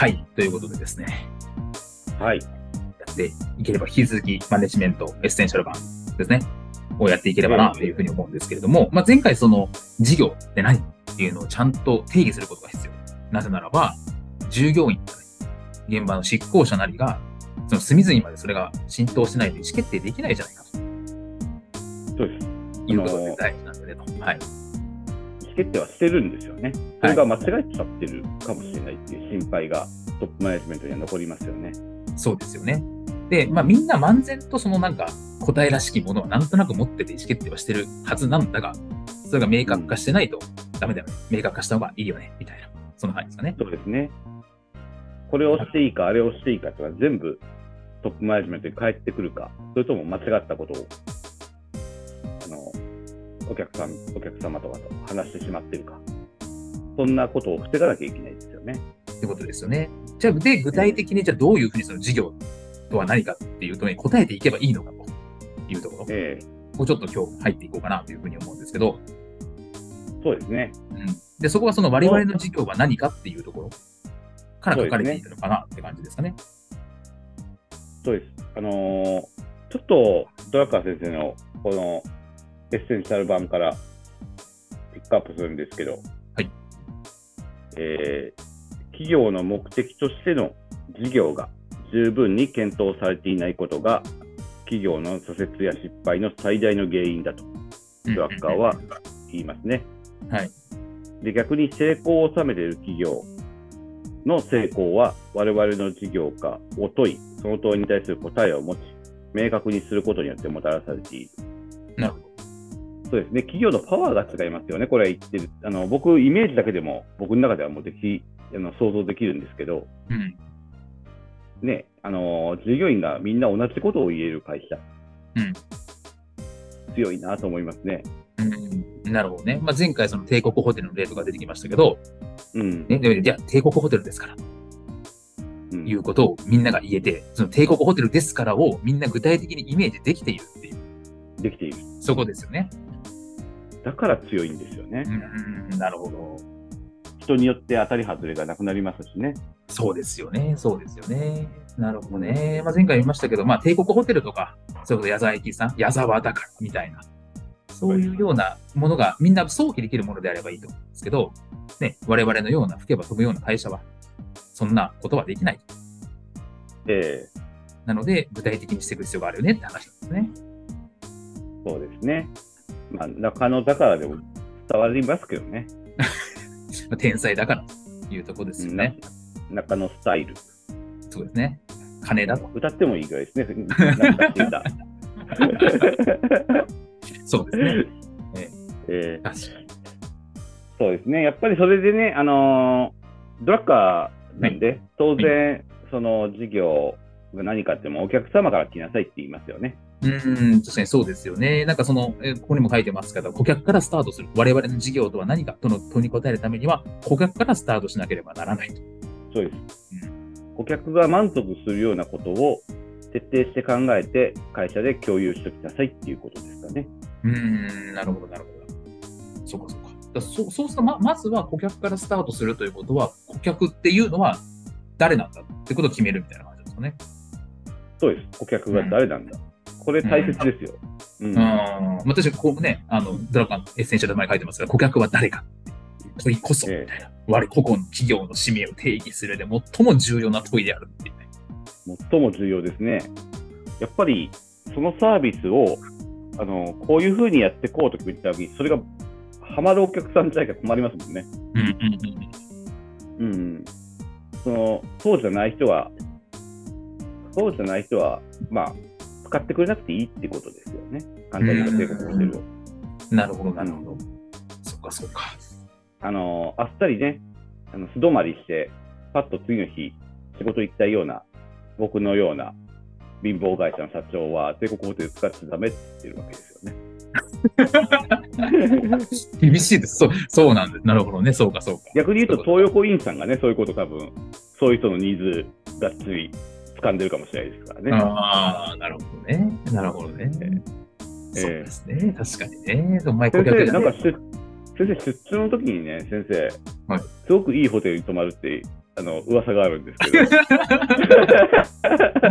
はい、ということでですね、はい。やっていければ引き続きマネジメントエッセンシャル版ですね、をやっていければなというふうに思うんですけれども、まあ、前回その事業って何っていうのをちゃんと定義することが必要。なぜならば、従業員現場の執行者なりが、その隅々までそれが浸透してないと意思決定できないじゃないかそうです。ということで大事なんだねと。はい。意思決定はしてるんですよね。それが間違えちゃってるかもしれないっていう心配がトップマネジメントには残りますよね。そうですよね。で、まあみんな漫然とそのなんか答えらしきものはなんとなく持ってて意思決定はしてるはずなんだが、それが明確化してないとダメだよね。明確化した方がいいよね。みたいな。その範囲ですかね。そうですね。これをしていいか、あれをしていいかっていうのは全部トップマネジメントに返ってくるか、それとも間違ったことを、お客さん、お客様とかと話してしまってるか。そんなことを防がなきゃいけないですよね。ってことですよね。じゃあ、で、具体的にじゃあどういうふうにその事業とは何かっていうとね、答えていけばいいのかというところ。ええここちょっと今日入っていこうかなというふうに思うんですけど、そうですね。うん。で、そこはその我々の事業は何かっていうところから書かれているのかなって感じですかね。そうです。あのーちょっとドラッカー先生のこのエッセンシャル版からピックアップするんですけど、はい。えー企業の目的としての事業が十分に検討されていないことが企業の挫折や失敗の最大の原因だとドラッカーは言いますね。はい。で、逆に成功を収めている企業の成功は、我々の事業かを問い、その問いに対する答えを持ち、明確にすることによってもたらされている。なるほど。そうですね。企業のパワーが違いますよね。これは言ってる。あの、僕、イメージだけでも、僕の中ではもうでき、あの想像できるんですけど、うん。ね、あの、従業員がみんな同じことを言える会社。うん強いなと思いますね。うん、なるほどね。まあ、前回その帝国ホテルの例とか出てきましたけど、うん。ね、でいや、帝国ホテルですから、うんいうことをみんなが言えて、その帝国ホテルですからをみんな具体的にイメージできているっていう、できている。そこですよね。だから強いんですよね。うん、なるほど。人によって当たり外れがなくなりますしね。そうですよね。そうですよね。なるほどね。まあ、前回言いましたけど、まあ、帝国ホテルとか、それこそ矢沢駅さん、矢沢だからみたいな、そういうようなものがみんな早期できるものであればいいと思うんですけど、ね、我々のような吹けば飛ぶような会社は、そんなことはできない。ええなので、具体的にしていく必要があるよねって話なんですね。そうですね。まあ、中野だからでも伝わりますけどね。まあ天才だからというところですよね。な中野スタイル。そうですね。金だと。歌ってもいいぐらいですね。そうですね。ええ確かに。そうですね。やっぱりそれでね、あのードラッカーなんで、当然、その事業が何かってもお客様から来なさいって言いますよね。うーん、確かにそうですよね。なんかその、えここにも書いてますけど、顧客からスタートする。我々の事業とは何かとの問いに答えるためには、顧客からスタートしなければならないと。そうです。顧客が満足するようなことを徹底して考えて、会社で共有しておきなさいっていうことですかね。うーん、なるほど、なるほど。そうか、そうか。だそうそうするとま、まずは顧客からスタートするということは、顧客っていうのは誰なんだってことを決めるみたいな感じですかね。そうです。顧客が誰なんだ。これ大切ですよ。うんうん。まあ、確かにこうね、あの、ドラゴンエッセンシャルで前に書いてますが、顧客は誰か問いこそ、みたいな。我個々の企業の使命を定義するで最も重要な問いであるっていうね。最も重要ですね。やっぱり、そのサービスを、あの、こういうふうにやっていこうと言った時に、それがハマるお客さんじゃなきゃ困りますもんね。うんうんうん。うん。その、そうじゃない人は、そうじゃない人は、まあ、使ってくれなくていいってことですよね。簡単に言うと帝国ホテルを。なるほど、なるほど。そっか、そっか。あの、あっさりね、あの素泊まりして、パッと次の日、仕事行きたいような、僕のような貧乏会社の社長は、帝国ホテル使っちゃダメって言ってるわけですよね。厳しいです。そう、そうなんです。なるほどね。そうか、そうか。逆に言うと、東横インさんがね、そういうこと多分、そういう人のニーズがっつり掴んでるかもしれないですからね。ああ、なるほどね。なるほどね。えそうですね。確かにね。お前顧客だね。なんか出、先生、出張の時にね、先生、はいすごくいいホテルに泊まるって、あの、噂があるんですけど、そ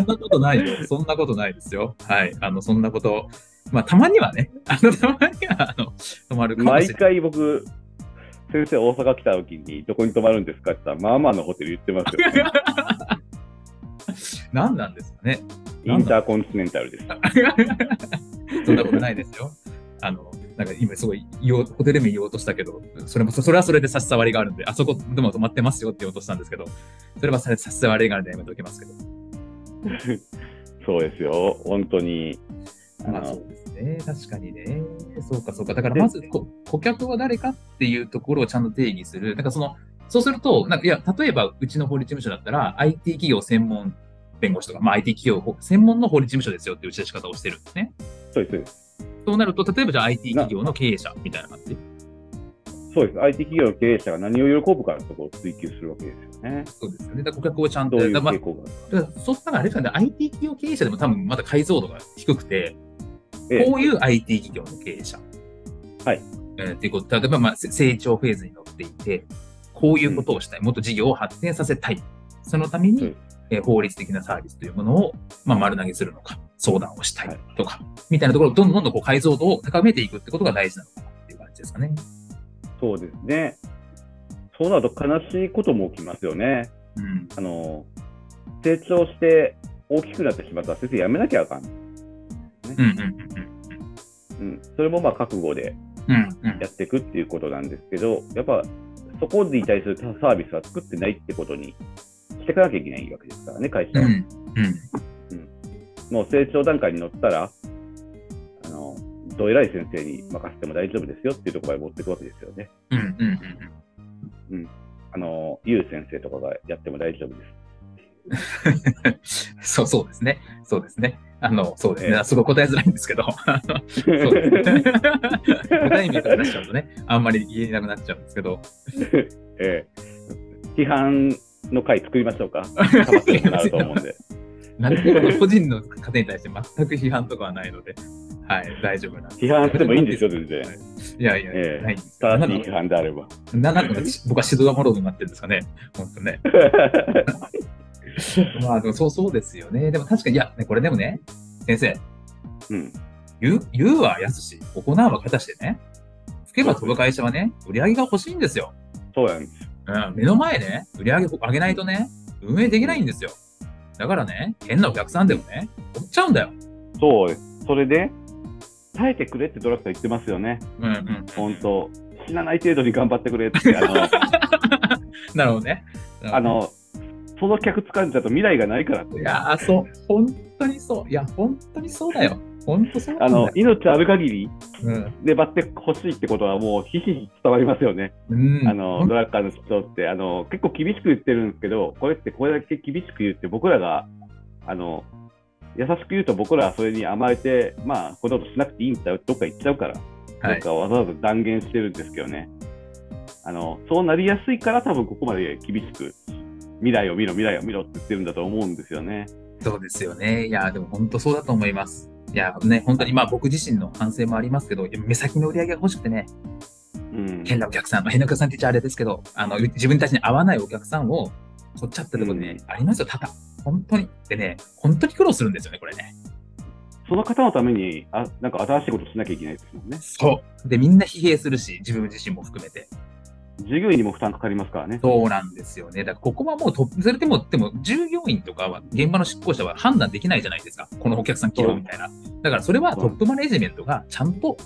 んなことないよ。そんなことないですよ。はい。あの、そんなこと。まあ、たまにはね。あの、たまには、あの、泊まるかもし毎れない。回僕、先生、大阪来た時に、どこに泊まるんですかって言ったら、まあまあのホテル言ってますよ、ね。何なんですかね。インターコンチネンタルです。そんなことないですよ。あの、なんか今すごい言おう、ホテル名言おうとしたけど、それも、それはそれで差し障りがあるんで、あそこでも泊まってますよって言おうとしたんですけど、それはそれで差し障りがあるんでやめておきますけど。そうですよ、本当に。まあそうですね。確かにね。そうかそうか。だからまずこ顧客は誰かっていうところをちゃんと定義する。なんかその、そうすると、なんかいや、例えばうちの法律事務所だったら IT 企業専門弁護士とか、まあ IT 企業専門の法律事務所ですよっていう打ち出し方をしてるんですね。そうです。そうなると、例えばじゃあ IT 企業の経営者みたいな感じ。そうです。IT 企業の経営者が何を喜ぶかのところを追求するわけですよね。そうですよね。だから顧客をちゃんと、どういう傾向があるか。あだからそしたらあれですかね、IT 企業経営者でも多分まだ解像度が低くて、ええこういう IT 企業の経営者。はい。えーっていうこと、例えば、まあ、せ成長フェーズに乗っていて、こういうことをしたい。もっと事業を発展させたい。そのために、うんえー法律的なサービスというものを、まあ、丸投げするのか、相談をしたはいいとか、みたいなところをどんどんどんどんこう解像度を高めていくってことが大事なのかなっていう感じですかね。そうですね。そうなると悲しいことも起きますよね。うん。あの、成長して大きくなってしまったら先生辞めなきゃあかん。うんうんうんうん。それもまあ覚悟でやっていくっていうことなんですけど、やっぱそこに対するサービスは作ってないってことにしていかなきゃいけないわけですからね、会社は。うん。うん。もう成長段階に乗ったら、あの、どえらい先生に任せても大丈夫ですよっていうところまで持っていくわけですよね。うん。うん。うん。あの、ゆう先生とかがやっても大丈夫です。そう、そうですね。そうですね。あの、そうですね。ええすごい答えづらいんですけど、そうですね。具体名とか出しちゃうとね、あんまり言えなくなっちゃうんですけど、ええ批判の回作りましょうか。なると思うんで。なるほど、個人の方に対して全く批判とかはないので、はい、大丈夫なんで。批判してもいいんですよ、全然。いやいや、ええないんです正しい批判であれば。ななんか僕は指導がもろになってるんですかね、本当ね。まあ、でもそうそうですよね。でも確かに、いや、ね、これでもね、先生、うん。言う、言うはやすし、行うは形でね、吹けば飛ぶ会社はね、売り上げが欲しいんですよ。そうなんです。うん、目の前ね、売り上げ上げないとね、運営できないんですよ。だからね、変なお客さんでもね、取っちゃうんだよ。そう。それで、耐えてくれってドラッグさん言ってますよね。うんうん。本当死なない程度に頑張ってくれって。あの、なるほどね。あ、の、その客掴んじゃうと未来がないからって。いやー、そう、本当にそう。いや、本当にそうだよ。本当そうなあの、。命ある限りうん。粘ってほしいってことはもうひしひし伝わりますよね。うん、あの、ドラッカーの人って、あの、結構厳しく言ってるんですけど、これってこれだけ厳しく言って僕らが、あの、優しく言うと僕らはそれに甘えて、まあ、こんなことしなくていいんだよどっか行っちゃうから、どはい。っかわざわざ断言してるんですけどね。あの、そうなりやすいから多分ここまで厳しく、未来を見ろ、未来を見ろって言ってるんだと思うんですよね。そうですよね。いや、でも本当そうだと思います。いや、ね、本当にまあ僕自身の反省もありますけど、目先の売り上げが欲しくてね、うん。変なお客さん、変なお客さんって言っちゃあれですけど、あの、自分たちに合わないお客さんを取っちゃってることね、ありますよ、多々。本当に。でね、本当に苦労するんですよね、これね。その方のために、あ、なんか新しいことしなきゃいけないですもんね。そう。で、みんな疲弊するし、自分自身も含めて。従業員にも負担かかりますからね。そうなんですよね。だからここはもうトップ、それでも、でも従業員とかは、現場の執行者は判断できないじゃないですか。このお客さん切ろうみたいな。だからそれはトップマネジメントがちゃんとも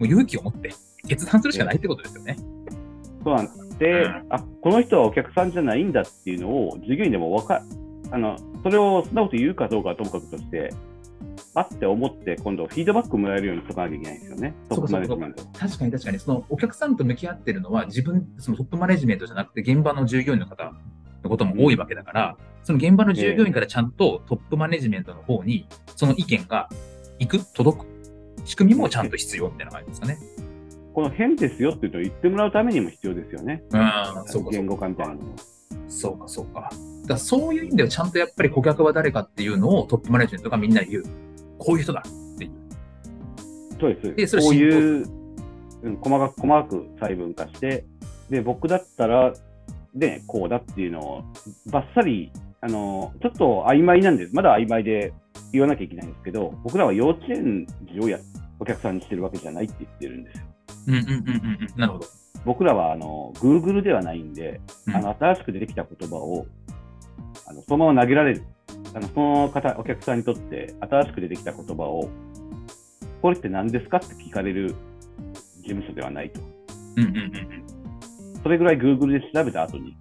う勇気を持って決断するしかないってことですよね。そうなんです。で、うんあ、この人はお客さんじゃないんだっていうのを、従業員でもわか、あの、それを素直に言うかどうかはともかくとして、あって思って、今度フィードバックもらえるようにしとかなきゃいけないんですよね。トップマネジメント。確かに確かに、そのお客さんと向き合ってるのは、自分、そのトップマネジメントじゃなくて、現場の従業員の方のことも多いわけだから、その現場の従業員からちゃんとトップマネジメントの方に、その意見が行く、届く、仕組みもちゃんと必要みたいな感じですかね。この変ですよっていうのを言ってもらうためにも必要ですよね。うん、そう。言語化みたいの。そうか、そうか。だそういう意味では、ちゃんとやっぱり顧客は誰かっていうのをトップマネジメントがみんなに言う。こういう人だっていう。そうです。でこういう、うん、細かく細かく細分化して、で、僕だったら、で、こうだっていうのを、ばっさり、あの、ちょっと曖昧なんです。まだ曖昧で言わなきゃいけないんですけど、僕らは幼稚園児をやお客さんにしてるわけじゃないって言ってるんですよ。うんうんうんうんうん。なるほど。僕らは、あの、Google ではないんで、うんあの、新しく出てきた言葉を、あの、そのまま投げられる。あのその方お客さんにとって新しく出てきた言葉をこれって何ですかって聞かれる事務所ではないと。それぐらい Google で調べた後に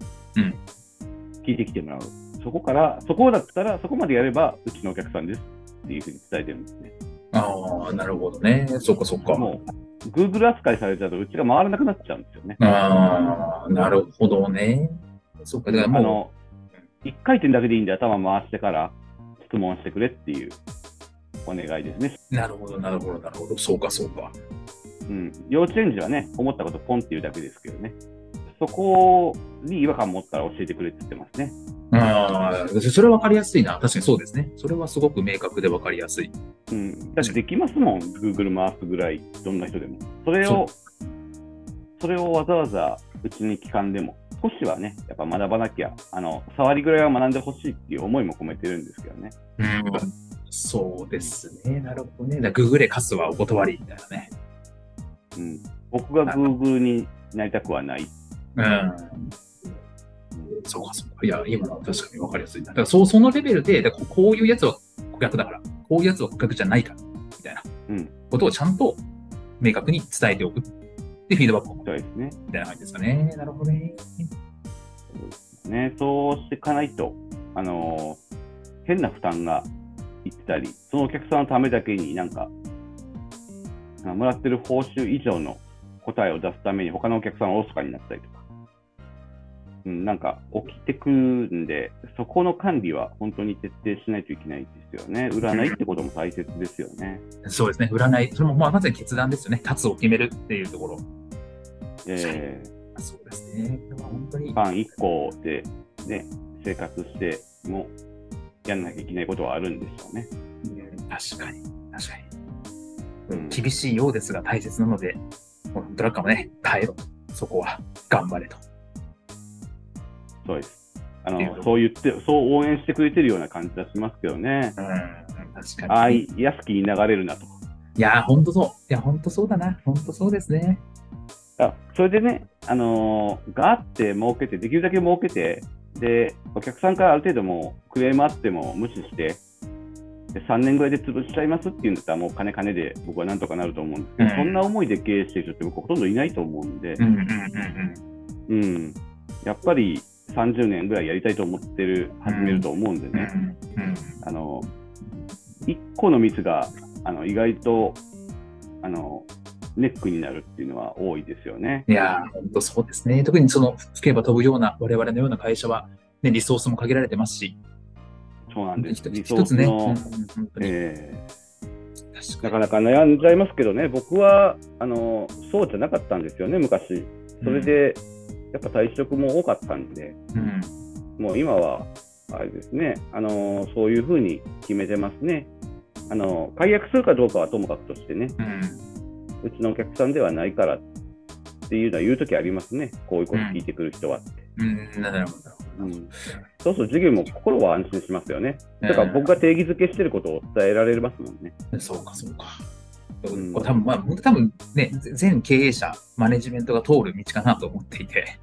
聞いてきてもらう。そこから、そこだったら、そこまでやればうちのお客さんですっていうふうに伝えてるんですね。ああ、なるほどね。そっかそっか。もう Google 扱いされちゃうとうちが回らなくなっちゃうんですよね。ああ、なるほどね。そっか、だからもう。1回転だけでいいんで頭回してから質問してくれっていうお願いですね。なるほど、なるほど、なるほど、そうか、そうか。うん、幼稚園児はね、思ったことポンって言うだけですけどね、そこに違和感持ったら教えてくれって言ってますね。ああ、それは分かりやすいな。確かにそうですね。それはすごく明確で分かりやすい。うん。だってできますもん、Google 回すぐらい、どんな人でも。それをそれをわざわざうちに聞かんでも、少しはね、やっぱ学ばなきゃ、あの、触りぐらいは学んでほしいっていう思いも込めてるんですけどね。うん。そうですね。なるほどね。だググレカスはお断りみたいなね。うん。僕が Google になりたくはない。うん。そうか、そうか。いや、今のは確かに分かりやすいな。だからそうそのレベルで、だこういうやつは顧客だから、こういうやつは顧客じゃないから、みたいなうん。ことをちゃんと明確に伝えておく。で、フィードバックをもらうそうですね。みたいな感じですかね。なるほどね。ね、そうしていかないと、あのー変な負担がいってたり、そのお客さんのためだけになんか、あもらってる報酬以上の答えを出すために他のお客さんがおろそかになったりとか、うん、なんか起きてくるんで、そこの管理は本当に徹底しないといけないですよね。占いってことも大切ですよね。そうですね。占い。それもまあまさに決断ですよね。立つを決めるっていうところ。えそうですね。本当にー、。パン1個で、ね、生活してもやんなきゃいけないことはあるんでしょうね。うん確かに。確かに。うん厳しいようですが大切なので、ドラッカーもね、耐えろと。そこは頑張れと。そうです。あの、そう言って、そう応援してくれてるような感じはしますけどね。うん、確かに。ああ、い安きに流れるなと。いやー、ほんとそう。いや、ほんとそうだな。ほんとそうですね。あそれでね、あのーガーって儲けて、できるだけ儲けて、で、お客さんからある程度もうクレームあっても無視して、で3年ぐらいで潰しちゃいますっていうんだったら、もう金金で僕はなんとかなると思うんですけど、うんそんな思いで経営してる人って僕ほとんどいないと思うんで、うん、やっぱり30年ぐらいやりたいと思ってる、始めると思うんでうん。ね、うんうんあの、一個のミスが、あの、意外と、あの、ネックになるっていうのは多いですよね。いやー、ほんとそうですね。特にその、吹けば飛ぶような我々のような会社は、ね、リソースも限られてますし、そうなんです。一つね、うん。えなかなか悩んじゃいますけどね、僕は、あの、そうじゃなかったんですよね、昔。それ、で、やっぱ退職も多かったんで、うん、もう今は、あれですね、あの、そういうふうに決めてますね。あの、解約するかどうかはともかくとしてね、うん、うちのお客さんではないからっていうのは言うときありますね。こういうこと聞いてくる人はって。うん、なるほど。うんそうすると授業も心は安心しますよね。だから僕が定義づけしてることを伝えられますもんね。そうか、そうか。多分、まあ、多分ね、全経営者、マネジメントが通る道かなと思っていて。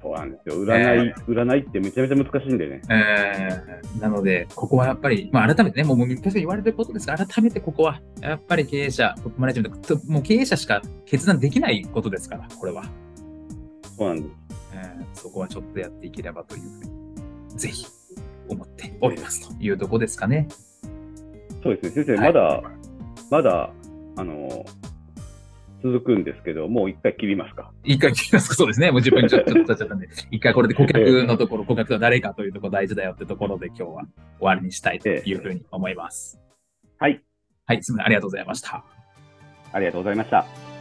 そうなんですよ。占い、占いってめちゃめちゃ難しいんでね。えーなので、ここはやっぱり、まあ、改めてね、もう昔から言われてることですが、改めてここは、やっぱり経営者、マネジメント、もう経営者しか決断できないことですから、これは。そうなんです。えーそこはちょっとやっていければというふうに、ぜひ思っておりますというところですかね。そうですね。先生、はいまだ、まだ、あの、続くんですけど、もう一回切りますか。一回聞きますか？そうですね。もう10分ちょっと経っちゃったんで、一回これで 顧客のところ、顧客は誰かというところ大事だよってところで今日は終わりにしたいというふうに思います。はい。はい、すみません。ありがとうございました。ありがとうございました。